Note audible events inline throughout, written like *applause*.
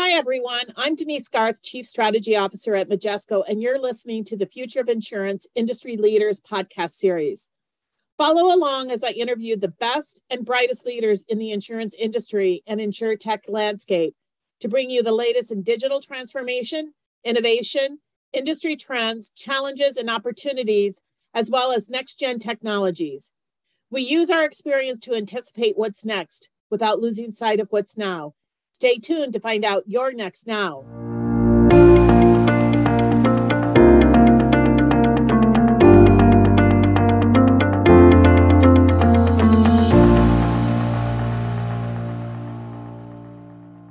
Hi, everyone. I'm Denise Garth, Chief Strategy Officer at Majesco, and you're listening to the Future of Insurance Industry Leaders podcast series. Follow along as I interview the best and brightest leaders in the insurance industry and insurtech landscape to bring you the latest in digital transformation, innovation, industry trends, challenges, and opportunities, as well as next gen technologies. We use our experience to anticipate what's next without losing sight of what's now. Stay tuned to find out your next now.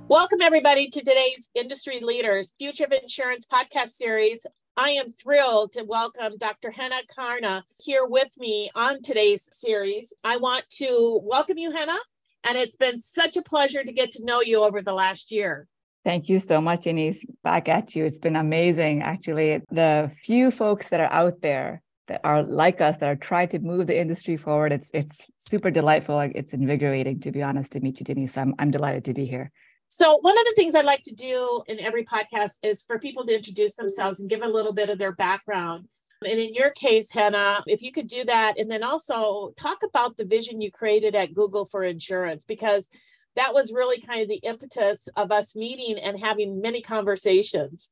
Welcome, everybody, to today's Industry Leaders Future of Insurance podcast series. I am thrilled to welcome Dr. Henna Karna here with me on today's series. I want to welcome you, Henna, and it's been such a pleasure to get to know you over the last year. Thank you so much, Denise. Back at you. It's been amazing, actually. The few folks that are out there that are like us that are trying to move the industry forward. It's it's super delightful. It's invigorating, to be honest, to meet you, Denise. I'm I'm delighted to be here. So, one of the things I like to do in every podcast is for people to introduce themselves and give a little bit of their background. And in your case, Henna, if you could do that, and then also talk about the vision you created at Google for insurance, because that was really kind of the impetus of us meeting and having many conversations.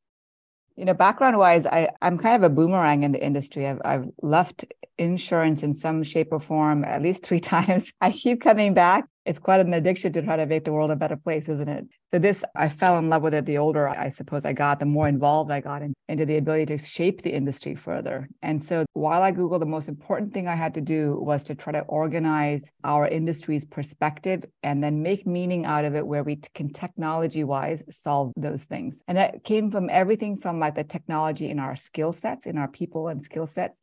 You know, background wise, I, I'm kind of a boomerang in the industry. I've, I've left insurance in some shape or form at least three *laughs* times. I keep coming back it's quite an addiction to try to make the world a better place, isn't it? So this, I fell in love with it. The older I suppose I got, the more involved I got in, into the ability to shape the industry further. And so while I Googled, the most important thing I had to do was to try to organize our industry's perspective and then make meaning out of it where we can technology wise solve those things. And that came from everything from like the technology in our skill sets, in our people and skill sets,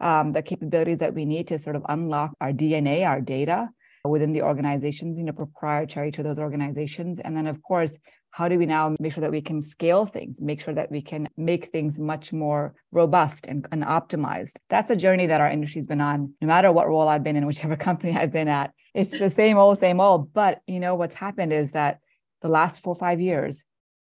um, the capabilities that we need to sort of unlock our DNA, our data within the organizations, you know, proprietary to those organizations. And then, of course, how do we now make sure that we can scale things, make sure that we can make things much more robust and, and optimized? That's a journey that our industry's been on, no matter what role I've been in, whichever *laughs* company I've been at. It's the same old, same old. But, you know, what's happened is that the last four or five years,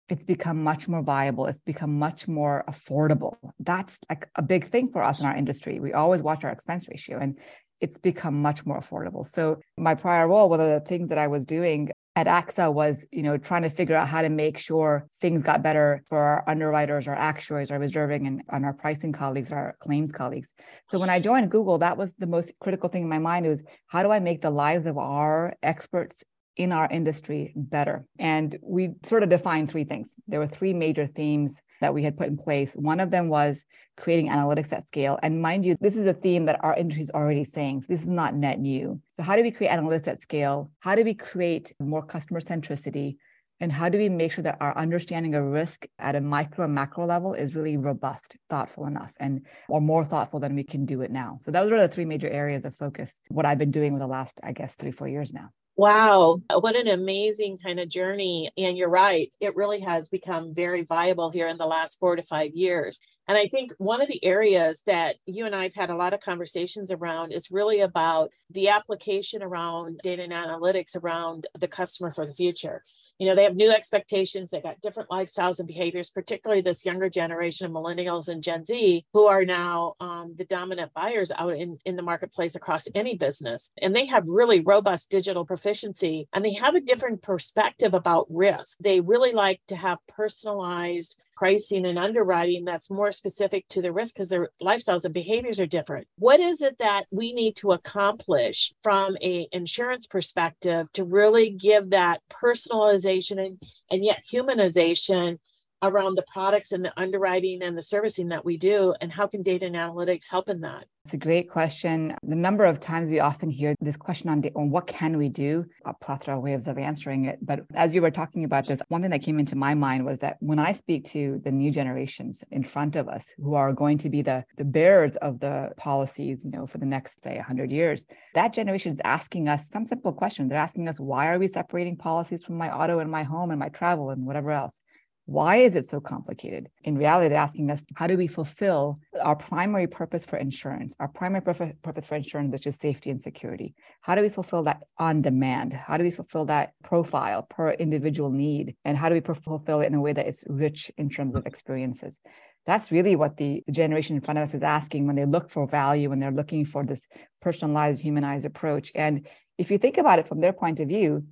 it's become much more viable. It's become much more affordable. That's like a big thing for us in our industry. We always watch our expense ratio. And it's become much more affordable. So my prior role, one of the things that I was doing at AXA was, you know, trying to figure out how to make sure things got better for our underwriters, our actuaries, our reserving, and, and our pricing colleagues, our claims colleagues. So when I joined Google, that was the most critical thing in my mind was how do I make the lives of our experts in our industry better. And we sort of defined three things. There were three major themes that we had put in place. One of them was creating analytics at scale. And mind you, this is a theme that our industry is already saying. So this is not net new. So, how do we create analytics at scale? How do we create more customer centricity? And how do we make sure that our understanding of risk at a micro and macro level is really robust, thoughtful enough, and or more thoughtful than we can do it now? So those are the three major areas of focus. What I've been doing for the last, I guess, three, four years now. Wow, uh, what an amazing kind of journey. And you're right, it really has become very viable here in the last four to five years. And I think one of the areas that you and I have had a lot of conversations around is really about the application around data and analytics around the customer for the future you know they have new expectations they got different lifestyles and behaviors particularly this younger generation of millennials and gen z who are now um, the dominant buyers out in, in the marketplace across any business. And they have really robust digital proficiency and they have a different perspective about risk. They really like to have personalized pricing and underwriting that's more specific to the risk because their lifestyles and behaviors are different. What is it that we need to accomplish from a insurance perspective to really give that personalization and, and yet humanization around the products and the underwriting and the servicing that we do and how can data and analytics help in that? It's a great question. The number of times we often hear this question on, on what can we do? A plethora of ways of answering it. But as you were talking about this one thing that came into my mind was that when i speak to the new generations in front of us who are going to be the, the bearers of the policies you know for the next say 100 years that generation is asking us some simple question they're asking us why are we separating policies from my auto and my home and my travel and whatever else Why is it so complicated? In reality, they're asking us, how do we fulfill our primary purpose for insurance, our primary purpose for insurance, which is safety and security? How do we fulfill that on demand? How do we fulfill that profile per individual need? And how do we fulfill it in a way that is rich in terms of experiences? That's really what the generation in front of us is asking when they look for value, when they're looking for this personalized, humanized approach. And if you think about it from their point of view,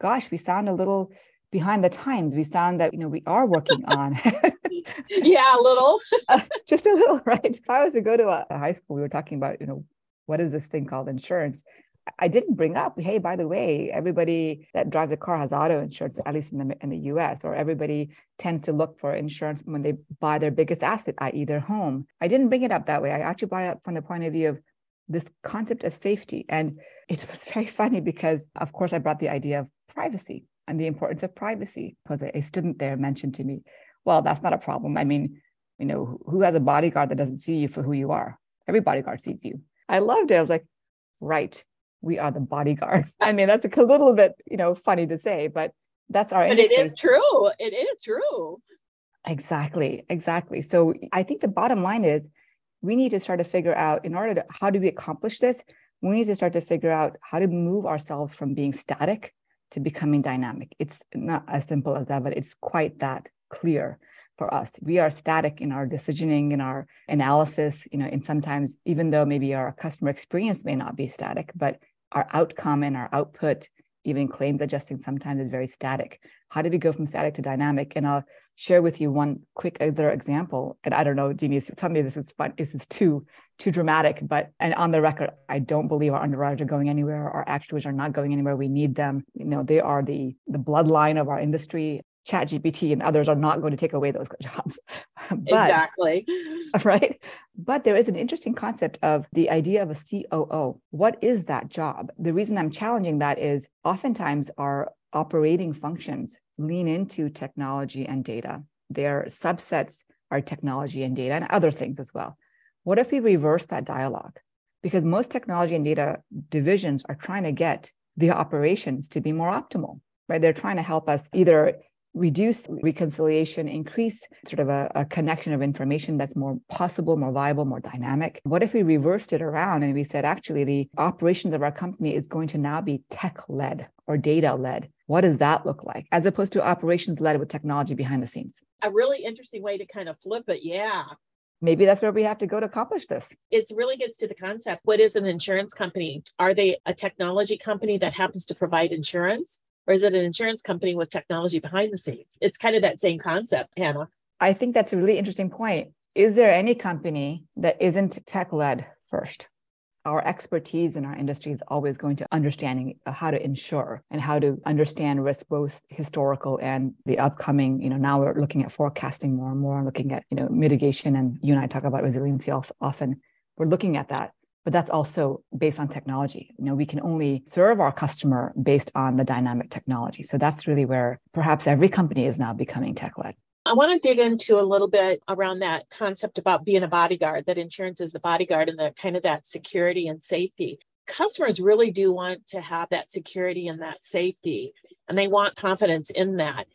gosh, we sound a little behind the times. We sound that, you know, we are working *laughs* on. *laughs* yeah, a little. *laughs* uh, just a little, right? If I was to go to a, a high school, we were talking about, you know, what is this thing called insurance? I didn't bring up, hey, by the way, everybody that drives a car has auto insurance, at least in the in the US, or everybody tends to look for insurance when they buy their biggest asset, i.e., their home. I didn't bring it up that way. I actually brought it up from the point of view of this concept of safety. And it was very funny because, of course, I brought the idea of privacy and the importance of privacy. Because a student there mentioned to me, well, that's not a problem. I mean, you know, who has a bodyguard that doesn't see you for who you are? Every bodyguard sees you. I loved it. I was like, right, we are the bodyguard. *laughs* I mean, that's a little bit, you know, funny to say, but that's our but industry. it is true. It is true. Exactly. Exactly. So I think the bottom line is we need to start to figure out in order to how do we accomplish this we need to start to figure out how to move ourselves from being static to becoming dynamic it's not as simple as that but it's quite that clear for us we are static in our decisioning in our analysis you know and sometimes even though maybe our customer experience may not be static but our outcome and our output even claims adjusting sometimes is very static. How do we go from static to dynamic? And I'll share with you one quick other example. And I don't know, Denise, tell me this is fun. This is too too dramatic, but and on the record, I don't believe our underwriters are going anywhere. Our actuaries are not going anywhere. We need them. You know, they are the the bloodline of our industry. ChatGPT and others are not going to take away those *laughs* jobs. *laughs* but, exactly. *laughs* Right. But there is an interesting concept of the idea of a COO. What is that job? The reason I'm challenging that is oftentimes our operating functions lean into technology and data. Their subsets are technology and data and other things as well. What if we reverse that dialogue? Because most technology and data divisions are trying to get the operations to be more optimal, right? They're trying to help us either reduce reconciliation, increase sort of a, a, connection of information that's more possible, more viable, more dynamic? What if we reversed it around and we said, actually, the operations of our company is going to now be tech led or data led? What does that look like as opposed to operations led with technology behind the scenes? A really interesting way to kind of flip it. Yeah. Maybe that's where we have to go to accomplish this. It really gets to the concept what is an insurance company? Are they a technology company that happens to provide insurance? Or is it an insurance company with technology behind the scenes? It's kind of that same concept, Henna. I think that's a really interesting point. Is there any company that isn't tech led first? Our expertise in our industry is always going to understanding uh, how to insure and how to understand risk, both historical and the upcoming. You know, now we're looking at forecasting more and more, looking at you know mitigation, and you and I talk about resiliency often. We're looking at that but that's also based on technology. You know, we can only serve our customer based on the dynamic technology. So that's really where perhaps every company is now becoming tech led. I want to dig into a little bit around that concept about being a bodyguard, that insurance is the bodyguard and the kind of that security and safety. Customers really do want to have that security and that safety, and they want confidence in that.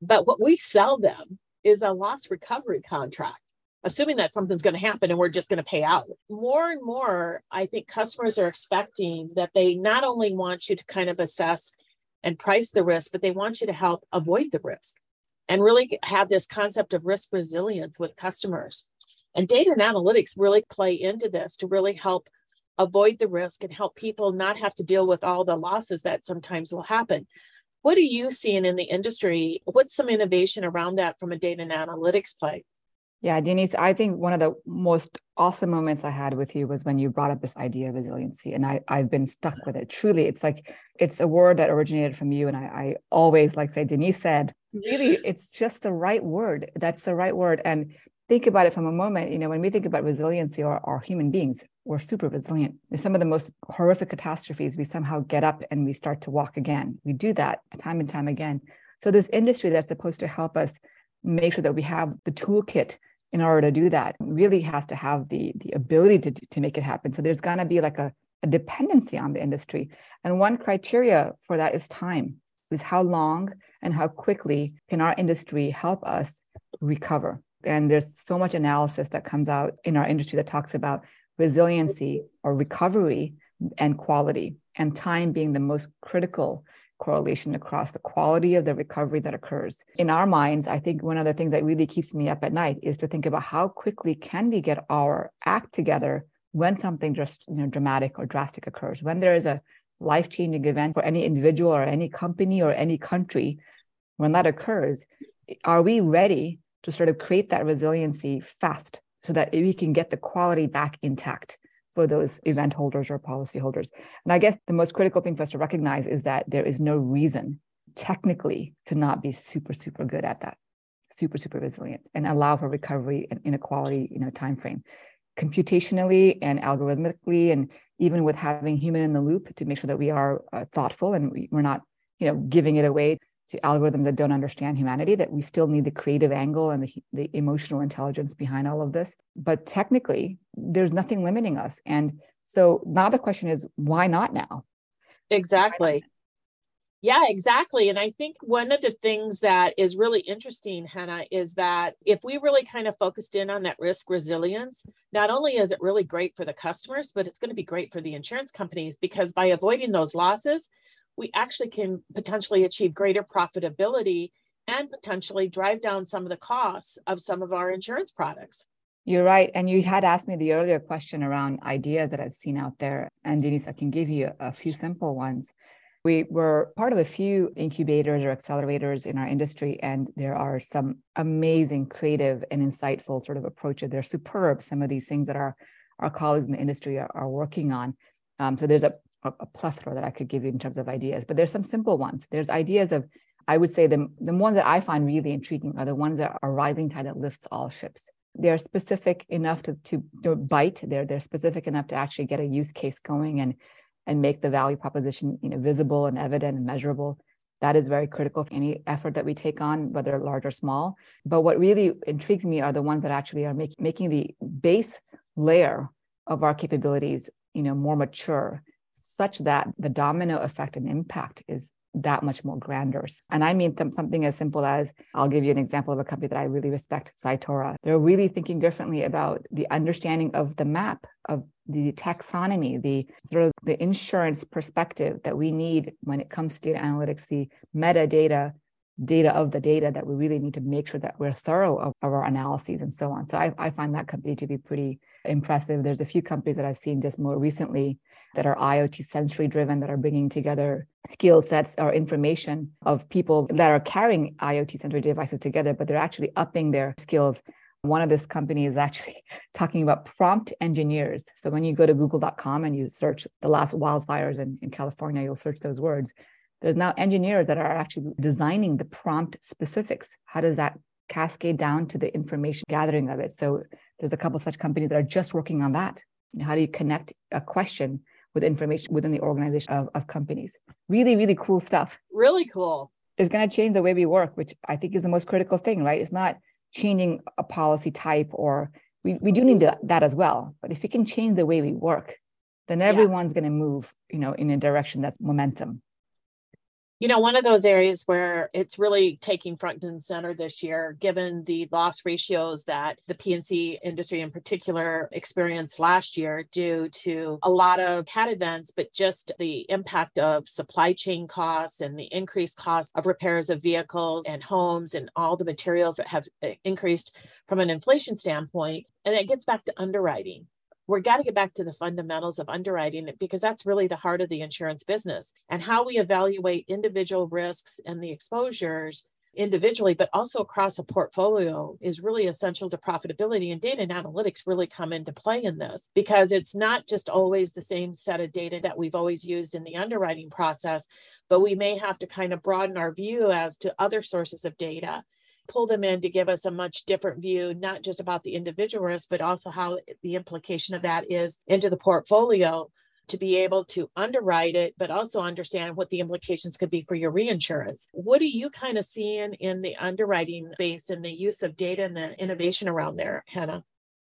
But what we sell them is a loss recovery contract assuming that something's going to happen and we're just going to pay out. More and more, I think customers are expecting that they not only want you to kind of assess and price the risk, but they want you to help avoid the risk and really have this concept of risk resilience with customers. And data and analytics really play into this to really help avoid the risk and help people not have to deal with all the losses that sometimes will happen. What are you seeing in the industry? What's some innovation around that from a data and analytics play? Yeah, Denise, I think one of the most awesome moments I had with you was when you brought up this idea of resiliency. And I, I've been stuck with it. Truly, it's like it's a word that originated from you. And I, I always like say, Denise said, really, *laughs* it's just the right word. That's the right word. And think about it from a moment, you know, when we think about resiliency or our human beings, we're super resilient. In some of the most horrific catastrophes, we somehow get up and we start to walk again. We do that time and time again. So this industry that's supposed to help us make sure that we have the toolkit in order to do that really has to have the the ability to, to make it happen so there's going to be like a, a dependency on the industry and one criteria for that is time is how long and how quickly can our industry help us recover? And there's so much analysis that comes out in our industry that talks about resiliency or recovery and quality, and time being the most critical correlation across the quality of the recovery that occurs. In our minds, I think one of the things that really keeps me up at night is to think about how quickly can we get our act together when something just you know dramatic or drastic occurs, when there is a life-changing event for any individual or any company or any country, when that occurs, are we ready to sort of create that resiliency fast so that we can get the quality back intact? For those event holders or policy holders. And I guess the most critical thing for us to recognize is that there is no reason technically to not be super, super good at that, super, super resilient and allow for recovery and inequality, you know, time frame. Computationally and algorithmically, and even with having human in the loop to make sure that we are uh, thoughtful and we, we're not, you know, giving it away to algorithms that don't understand humanity, that we still need the creative angle and the, the emotional intelligence behind all of this. But technically, there's nothing limiting us. And so now the question is, why not now? Exactly. Yeah, exactly. And I think one of the things that is really interesting, Henna, is that if we really kind of focused in on that risk resilience, not only is it really great for the customers, but it's going to be great for the insurance companies because by avoiding those losses, we actually can potentially achieve greater profitability and potentially drive down some of the costs of some of our insurance products. You're right. And you had asked me the earlier question around ideas that I've seen out there. And Denise, I can give you a few simple ones. We were part of a few incubators or accelerators in our industry, and there are some amazing, creative, and insightful sort of approaches. They're superb, some of these things that our, our colleagues in the industry are, are working on. Um, so there's a a, a plethora that I could give you in terms of ideas, but there's some simple ones. There's ideas of, I would say the, the ones that I find really intriguing are the ones that are rising tide that lifts all ships. They're specific enough to, to, bite. They're, they're specific enough to actually get a use case going and, and make the value proposition you know, visible and evident and measurable. That is very critical for any effort that we take on, whether large or small. But what really intrigues me are the ones that actually are make, making the base layer of our capabilities you know, more mature such that the domino effect and impact is that much more grander. And I mean th- something as simple as I'll give you an example of a company that I really respect, Cytora. They're really thinking differently about the understanding of the map of the taxonomy, the sort of the insurance perspective that we need when it comes to data analytics, the metadata, data of the data that we really need to make sure that we're thorough of, of our analyses and so on. So I, I find that company to be pretty impressive. There's a few companies that I've seen just more recently that are IoT sensory driven, that are bringing together skill sets or information of people that are carrying IoT sensory devices together, but they're actually upping their skills. One of this company is actually *laughs* talking about prompt engineers. So when you go to google.com and you search the last wildfires in, in California, you'll search those words. There's now engineers that are actually designing the prompt specifics. How does that cascade down to the information gathering of it? So there's a couple such companies that are just working on that. How do you connect a question with information within the organization of, of companies. Really, really cool stuff. Really cool. It's going to change the way we work, which I think is the most critical thing, right? It's not changing a policy type or we, we do need that as well. But if we can change the way we work, then everyone's yeah. going to move, you know, in a direction that's momentum you know, one of those areas where it's really taking front and center this year, given the loss ratios that the P&C industry in particular experienced last year due to a lot of cat events, but just the impact of supply chain costs and the increased cost of repairs of vehicles and homes and all the materials that have uh, increased from an inflation standpoint. And it gets back to underwriting we've got to get back to the fundamentals of underwriting because that's really the heart of the insurance business and how we evaluate individual risks and the exposures individually, but also across a portfolio is really essential to profitability. And data and analytics really come into play in this because it's not just always the same set of data that we've always used in the underwriting process, but we may have to kind of broaden our view as to other sources of data pull them in to give us a much different view, not just about the individual risk, but also how the implication of that is into the portfolio to be able to underwrite it, but also understand what the implications could be for your reinsurance. What are you kind of seeing in the underwriting space and the use of data and the innovation around there, Henna?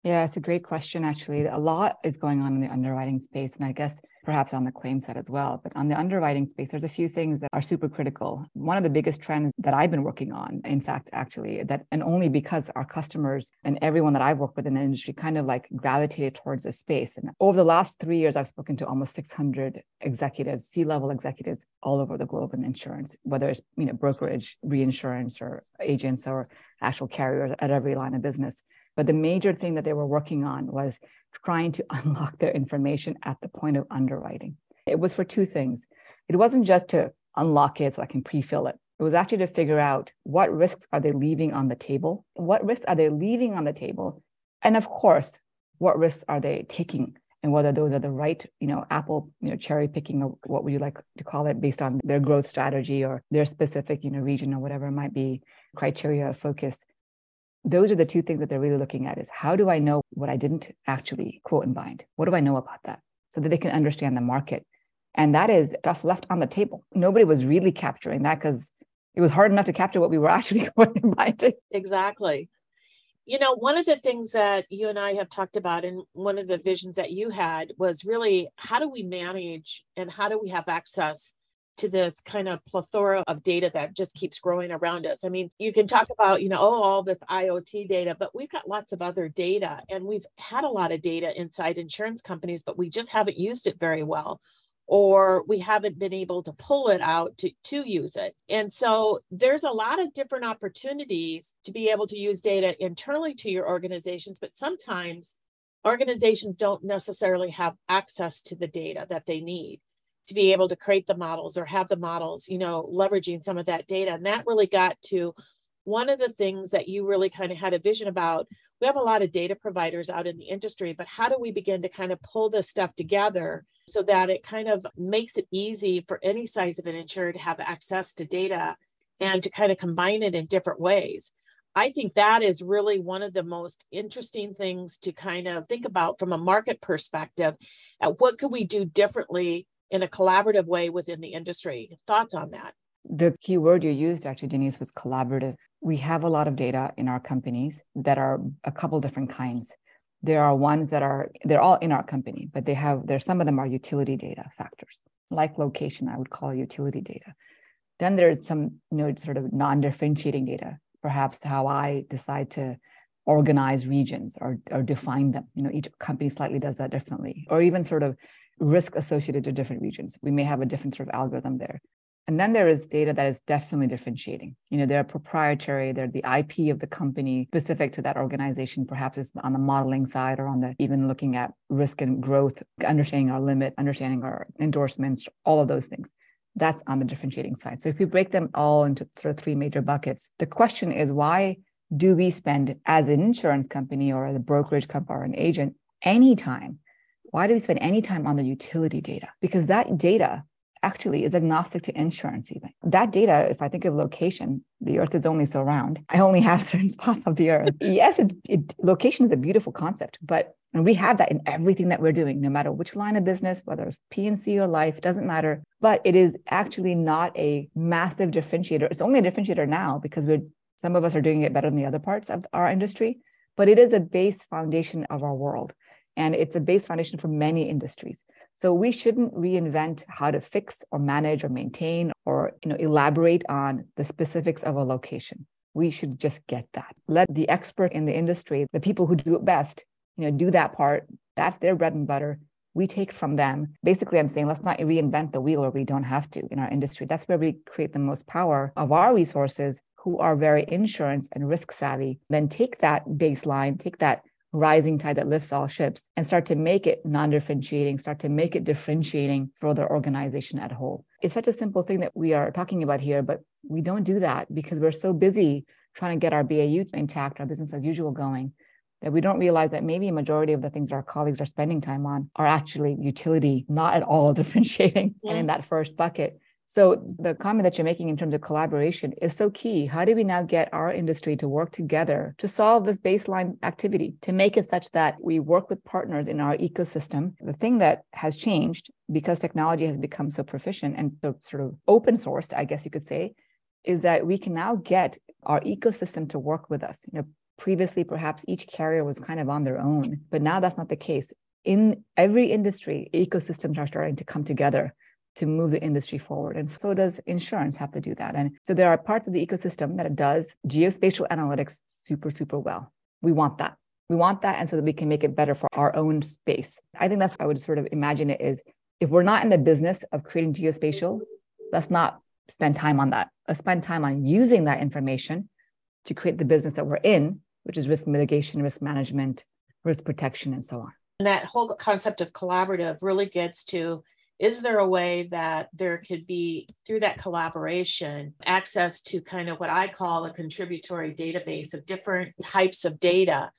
Yeah, it's a great question, actually. A lot is going on in the underwriting space. And I guess perhaps on the claim side as well. But on the underwriting space, there's a few things that are super critical. One of the biggest trends that I've been working on, in fact, actually, that and only because our customers and everyone that I've worked with in the industry kind of like gravitated towards this space. And over the last three years, I've spoken to almost 600 executives, C-level executives all over the globe in insurance, whether it's you know brokerage, reinsurance, or agents or actual carriers at every line of business. But the major thing that they were working on was trying to *laughs* unlock their information at the point of underwriting. It was for two things. It wasn't just to unlock it so I can pre-fill it. It was actually to figure out what risks are they leaving on the table? What risks are they leaving on the table? And of course, what risks are they taking and whether those are the right, you know, apple, you know, cherry picking or what would you like to call it based on their growth strategy or their specific, you know, region or whatever might be criteria of focus those are the two things that they're really looking at is how do I know what I didn't actually quote and bind? What do I know about that? So that they can understand the market. And that is stuff left on the table. Nobody was really capturing that because it was hard enough to capture what we were *laughs* actually quoting and binding. Exactly. You know, one of the things that you and I have talked about, and one of the visions that you had was really how do we manage and how do we have access to this kind of plethora of data that just keeps growing around us. I mean, you can talk about, you know, oh, all this IoT data, but we've got lots of other data and we've had a lot of data inside insurance companies, but we just haven't used it very well or we haven't been able to pull it out to, to use it. And so there's a lot of different opportunities to be able to use data internally to your organizations, but sometimes organizations don't necessarily have access to the data that they need to be able to create the models or have the models, you know, leveraging some of that data. And that really got to one of the things that you really kind of had a vision about. We have a lot of data providers out in the industry, but how do we begin to kind of pull this stuff together so that it kind of makes it easy for any size of an insurer to have access to data and to kind of combine it in different ways? I think that is really one of the most interesting things to kind of think about from a market perspective. At what could we do differently in a collaborative way within the industry. Thoughts on that? The key word you used actually, Denise, was collaborative. We have a lot of data in our companies that are a couple different kinds. There are ones that are, they're all in our company, but they have, there's some of them are utility data factors, like location, I would call utility data. Then there's some, you know, sort of non-differentiating data, perhaps how I decide to organize regions or, or define them. You know, each company slightly does that differently, or even sort of risk associated to different regions. We may have a different sort of algorithm there. And then there is data that is definitely differentiating. You know, they're proprietary, they're the IP of the company specific to that organization. Perhaps it's on the modeling side or on the even looking at risk and growth, understanding our limit, understanding our endorsements, all of those things. That's on the differentiating side. So if we break them all into sort of three major buckets, the question is why do we spend as an insurance company or as a brokerage company or an agent any time why do we spend any time on the utility data? Because that data actually is agnostic to insurance even. That data, if I think of location, the earth is only so round. I only *laughs* have certain spots of the earth. *laughs* yes, it's it, location is a beautiful concept, but and we have that in everything that we're doing, no matter which line of business, whether it's P&C or life, doesn't matter. But it is actually not a massive differentiator. It's only a differentiator now because we're some of us are doing it better than the other parts of our industry, but it is a base foundation of our world and it's a base foundation for many industries. So we shouldn't reinvent how to fix or manage or maintain or you know elaborate on the specifics of a location. We should just get that. Let the expert in the industry, the people who do it best, you know, do that part. That's their bread and butter. We take from them. Basically, I'm saying let's not reinvent the wheel where we don't have to in our industry. That's where we create the most power of our resources who are very insurance and risk savvy. Then take that baseline, take that rising tide that lifts all ships and start to make it non-differentiating start to make it differentiating for the organization at whole it's such a simple thing that we are talking about here but we don't do that because we're so busy trying to get our bau intact our business as usual going that we don't realize that maybe a majority of the things our colleagues are spending time on are actually utility not at all *laughs* differentiating yeah. and in that first bucket so the comment that you're making in terms of collaboration is so key. How do we now get our industry to work together to solve this baseline activity, to make it such that we work with partners in our ecosystem? The thing that has changed because technology has become so proficient and so sort of open sourced, I guess you could say, is that we can now get our ecosystem to work with us. You know, previously perhaps each carrier was kind of on their own, but now that's not the case in every industry, ecosystems are starting to come together to move the industry forward. And so does insurance have to do that. And so there are parts of the ecosystem that it does geospatial analytics super, super well. We want that. We want that. And so that we can make it better for our own space. I think that's how I would sort of imagine it is if we're not in the business of creating geospatial, let's not spend time on that. Let's spend time on using that information to create the business that we're in, which is risk mitigation, risk management, risk protection, and so on. And that whole concept of collaborative really gets to is there a way that there could be through that collaboration access to kind of what i call a contributory database of different types of data?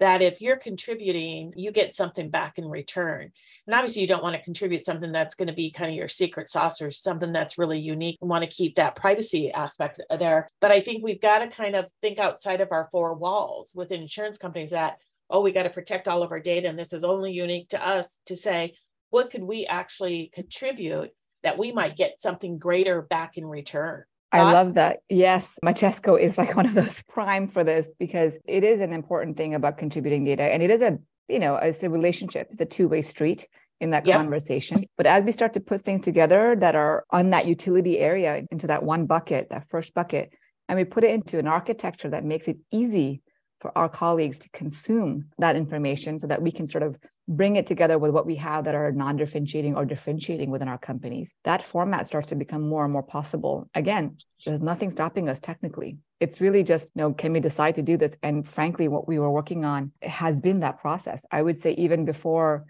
That if you're contributing you get something back in return. And obviously you don't want to contribute something that's going to be kind of your secret sauce or something that's really unique and want to keep that privacy aspect there. But i think we've got to kind of think outside of our four walls with insurance companies that oh we got to protect all of our data and this is only unique to us to say what could we actually contribute that we might get something greater back in return? I love that. Yes, Majesco is like one of those *laughs* prime for this because it is an important thing about contributing data. And it is a, you know, it's a relationship, it's a two way street in that yep. conversation. But as we start to put things together that are on that utility area into that one bucket, that first bucket, and we put it into an architecture that makes it easy for our colleagues to consume that information so that we can sort of bring it together with what we have that are non-differentiating or differentiating within our companies. That format starts to become more and more possible. Again there's nothing stopping us technically. It's really just you know can we decide to do this? And frankly what we were working on has been that process. I would say even before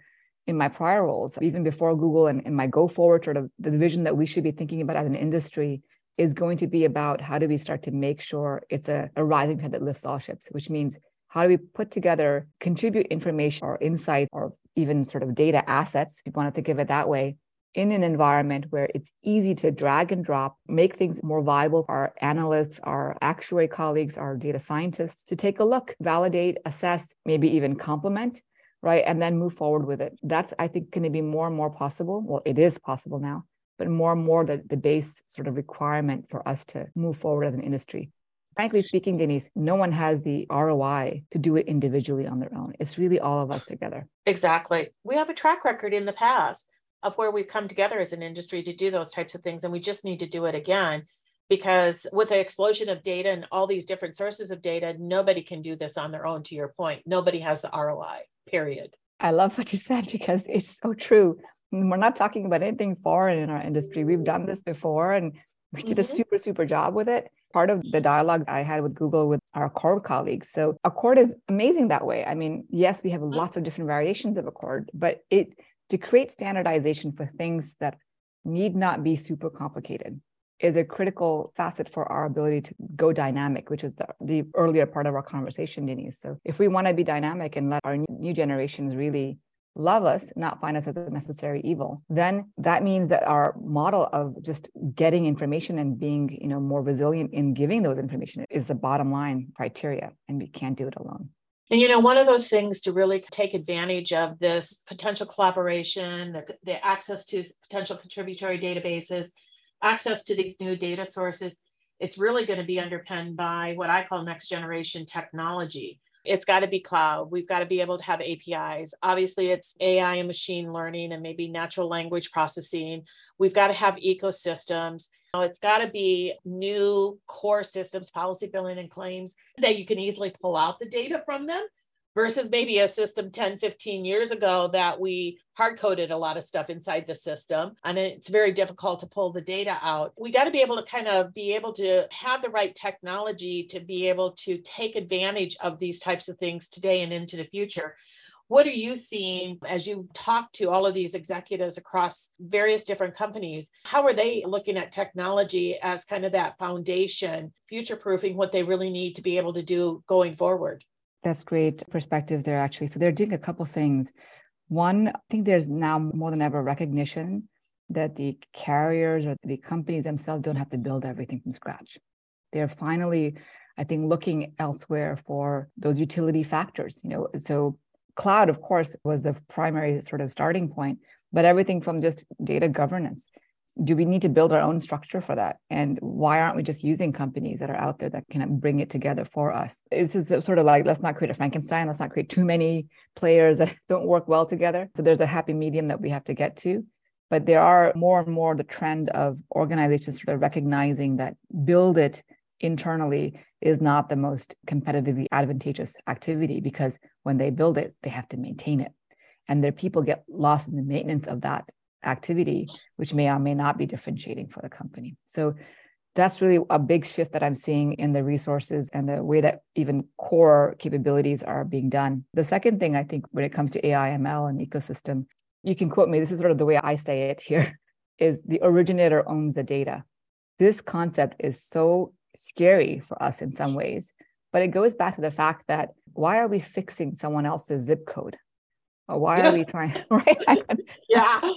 in my prior roles even before google and, and my go forward sort of the vision that we should be thinking about as an industry is going to be about how do we start to make sure it's a, a rising tide that lifts all ships which means how do we put together, contribute information or insight or even sort of data assets, if you want to think of it that way, in an environment where it's easy to drag and drop, make things more viable for our analysts, our actuary colleagues, our data scientists to take a look, validate, assess, maybe even complement, right? And then move forward with it. That's, I think, going to be more and more possible. Well, it is possible now, but more and more the, the base sort of requirement for us to move forward as an industry frankly speaking, Denise, no one has the ROI to do it individually on their own. It's really all of us together. Exactly. We have a track record in the past of where we've come together as an industry to do those types of things, and we just need to do it again. Because with the explosion of data and all these different sources of data, nobody can do this on their own, to your point. Nobody has the ROI, period. I love what you said because it's so true. We're not talking about anything foreign in our industry. We've done this before and we did a mm-hmm. super, super job with it part of the dialogue I had with Google with our ACORD colleagues. So ACORD is amazing that way. I mean, yes, we have lots of different variations of ACORD, but it to create standardization for things that need not be super complicated is a critical facet for our ability to go dynamic, which is the, the earlier part of our conversation, Denise. So if we want to be dynamic and let our new generations really love us, not find us as a necessary evil, then that means that our model of just getting information and being, you know, more resilient in giving those information is the bottom line criteria, and we can't do it alone. And you know, one of those things to really take advantage of this potential collaboration, the, the access to potential contributory databases, access to these new data sources, it's really going to be underpinned by what I call next generation technology it's got to be cloud. We've got to be able to have APIs. Obviously, it's AI and machine learning and maybe natural language processing. We've got to have ecosystems. It's got to be new core systems, policy billing and claims that you can easily pull out the data from them versus maybe a system 10, 15 years ago that we hard coded a lot of stuff inside the system. And it's very difficult to pull the data out. We got to be able to kind of be able to have the right technology to be able to take advantage of these types of things today and into the future. What are you seeing as you talk to all of these executives across various different companies? How are they looking at technology as kind of that foundation, future proofing what they really need to be able to do going forward? That's great perspectives there, actually. So they're doing a couple things. One, I think there's now more than ever recognition that the carriers or the companies themselves don't have to build everything from scratch. They're finally, I think, looking elsewhere for those utility factors. You know, so cloud, of course, was the primary sort of starting point, but everything from just data governance, do we need to build our own structure for that? And why aren't we just using companies that are out there that can bring it together for us? This is sort of like, let's not create a Frankenstein. Let's not create too many players that *laughs* don't work well together. So there's a happy medium that we have to get to. But there are more and more the trend of organizations sort of recognizing that build it internally is not the most competitively advantageous activity because when they build it, they have to maintain it. And their people get lost in the maintenance of that activity, which may or may not be differentiating for the company. So that's really a big shift that I'm seeing in the resources and the way that even core capabilities are being done. The second thing I think when it comes to AI, ML, and ecosystem, you can quote me, this is sort of the way I say it here, *laughs* is the originator owns the data. This concept is so scary for us in some ways, but it goes back to the fact that why are we fixing someone else's zip code? Or why are we *laughs* trying *laughs* right? yeah. *laughs*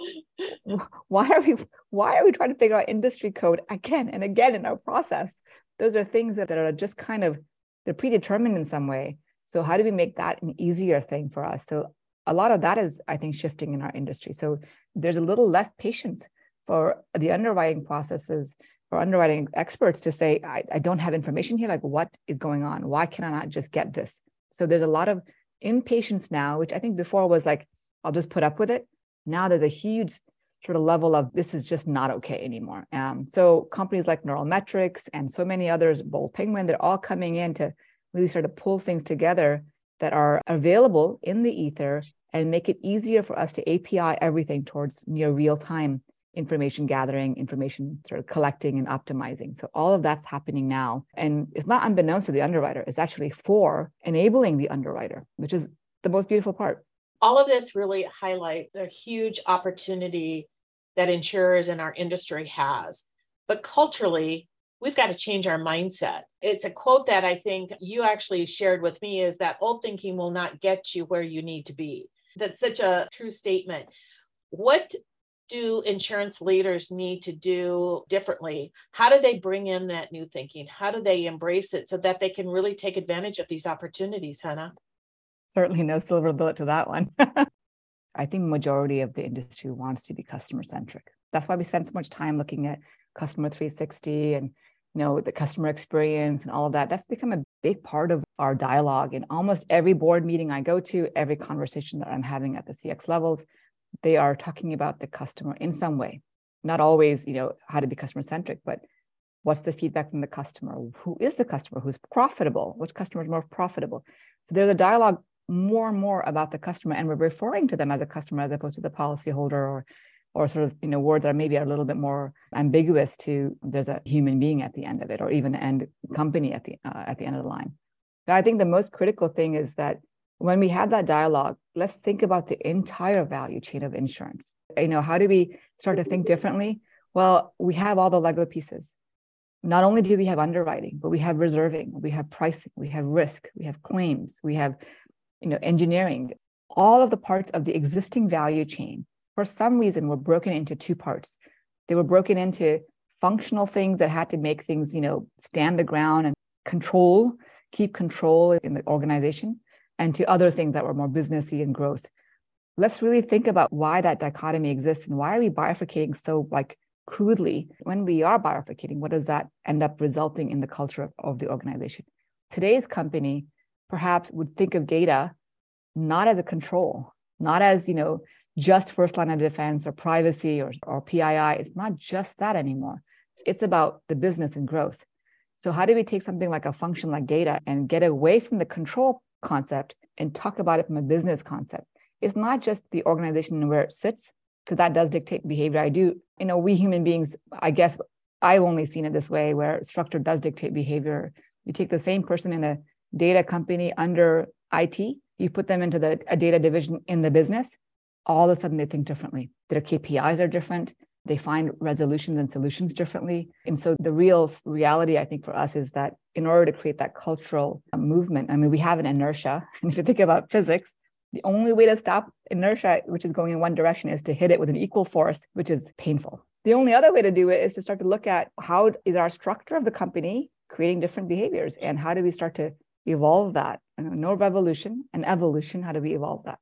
Why are we why are we trying to figure out industry code again and again in our process? Those are things that are just kind of they're predetermined in some way. So how do we make that an easier thing for us? So a lot of that is, I think, shifting in our industry. So there's a little less patience for the underwriting processes for underwriting experts to say, I, I don't have information here. Like, what is going on? Why can I not just get this? So there's a lot of impatience now, which I think before was like, I'll just put up with it. Now there's a huge sort of level of this is just not okay anymore. Um, so companies like Neural Metrics and so many others, Bold Penguin, they're all coming in to really sort of pull things together that are available in the ether and make it easier for us to API everything towards near real time information gathering, information sort of collecting and optimizing. So all of that's happening now. And it's not unbeknownst to the underwriter, it's actually for enabling the underwriter, which is the most beautiful part. All of this really highlight the huge opportunity that insurers in our industry has. But culturally, we've got to change our mindset. It's a quote that I think you actually shared with me is that old thinking will not get you where you need to be. That's such a true statement. What do insurance leaders need to do differently? How do they bring in that new thinking? How do they embrace it so that they can really take advantage of these opportunities, Henna? Certainly no silver bullet to that one. *laughs* I think majority of the industry wants to be customer centric. That's why we spend so much time looking at customer 360 and you know the customer experience and all of that. That's become a big part of our dialogue in almost every board meeting I go to, every conversation that I'm having at the CX levels they are talking about the customer in some way. Not always you know how to be customer centric but what's the feedback from the customer? Who is the customer? Who's profitable? Which customer is more profitable? So there's a dialogue more and more about the customer and we're referring to them as a customer as opposed to the policyholder or or sort of you know words that maybe are a little bit more ambiguous to there's a human being at the end of it or even end company at the uh, at the end of the line. I think the most critical thing is that when we have that dialogue, let's think about the entire value chain of insurance. You know, how do we start to think differently? Well, we have all the Lego pieces. Not only do we have underwriting, but we have reserving, we have pricing, we have risk, we have claims, we have, you know, engineering. All of the parts of the existing value chain, for some reason, were broken into two parts. They were broken into functional things that had to make things, you know, stand the ground and control, keep control in the organization and to other things that were more businessy and growth. Let's really think about why that dichotomy exists and why are we bifurcating so like crudely? When we are bifurcating, what does that end up resulting in the culture of, of the organization? Today's company perhaps would think of data not as a control, not as, you know, just first line of defense or privacy or, or PII. It's not just that anymore. It's about the business and growth. So, how do we take something like a function like data and get away from the control concept and talk about it from a business concept. It's not just the organization where it sits, because that does dictate behavior. I do, you know, we human beings, I guess I've only seen it this way where structure does dictate behavior. You take the same person in a data company under IT, you put them into the a data division in the business, all of a sudden they think differently. Their KPIs are different. They find resolutions and solutions differently. And so the real reality, I think, for us is that in order to create that cultural uh, movement, I mean, we have an inertia. *laughs* And if you think about physics, the only way to stop inertia, which is going in one direction, is to hit it with an equal force, which is painful. The only other way to do it is to start to look at how is our structure of the company creating different behaviors and how do we start to evolve that? no revolution and evolution, how do we evolve that?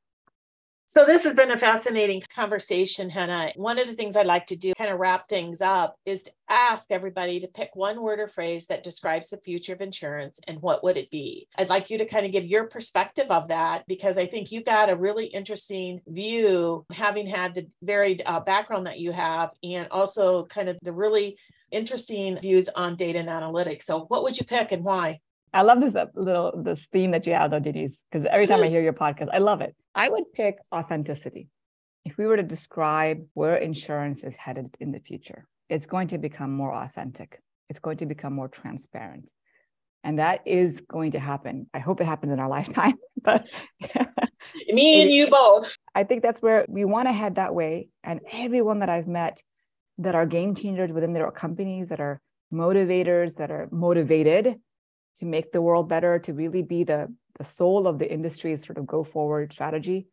So, this has been a fascinating conversation, Henna. One of the things I'd like to do, kind of wrap things up, is to ask everybody to pick one word or phrase that describes the future of insurance and what would it be? I'd like you to kind of give your perspective of that because I think you got a really interesting view, having had the varied uh, background that you have, and also kind of the really interesting views on data and analytics. So, what would you pick and why? I love this uh, little this theme that you have though, Denise, because every time I hear your podcast, I love it. I would pick authenticity. If we were to describe where insurance is headed in the future, it's going to become more authentic. It's going to become more transparent. And that is going to happen. I hope it happens in our *laughs* lifetime. But me and you both. I think that's where we want to head that way. And everyone that I've met that are game changers within their companies, that are motivators, that are motivated to make the world better, to really be the, the soul of the industry's sort of go forward strategy,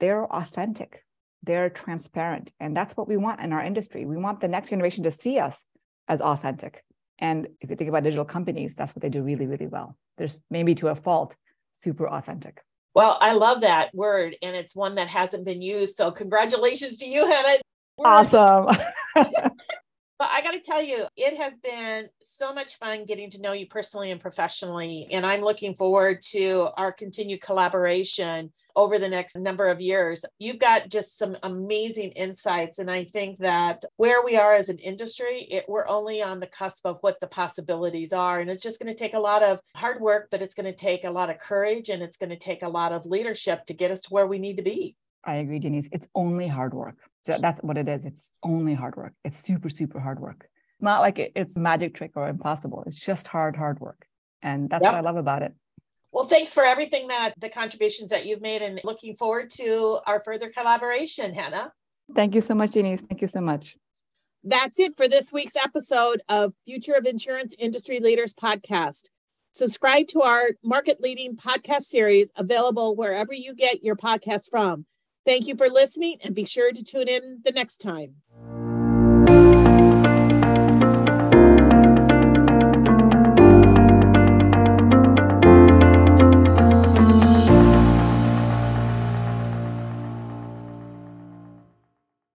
they're authentic, they're transparent. And that's what we want in our industry. We want the next generation to see us as authentic. And if you think about digital companies, that's what they do really, really well. There's maybe to a fault, super authentic. Well, I love that word, and it's one that hasn't been used. So, congratulations to you, Henna. Awesome. *laughs* But I got to tell you, it has been so much fun getting to know you personally and professionally. And I'm looking forward to our continued collaboration over the next number of years. You've got just some amazing insights. And I think that where we are as an industry, it, we're only on the cusp of what the possibilities are. And it's just going to take a lot of hard work, but it's going to take a lot of courage and it's going to take a lot of leadership to get us to where we need to be. I agree, Denise. It's only hard work. So that's what it is. It's only hard work. It's super, super hard work. It's not like it's a magic trick or impossible. It's just hard, hard work. And that's yep. what I love about it. Well, thanks for everything that the contributions that you've made and looking forward to our further collaboration, Henna. Thank you so much, Denise. Thank you so much. That's it for this week's episode of Future of Insurance Industry Leaders podcast. Subscribe to our market leading podcast series available wherever you get your podcast from. Thank you for listening and be sure to tune in the next time.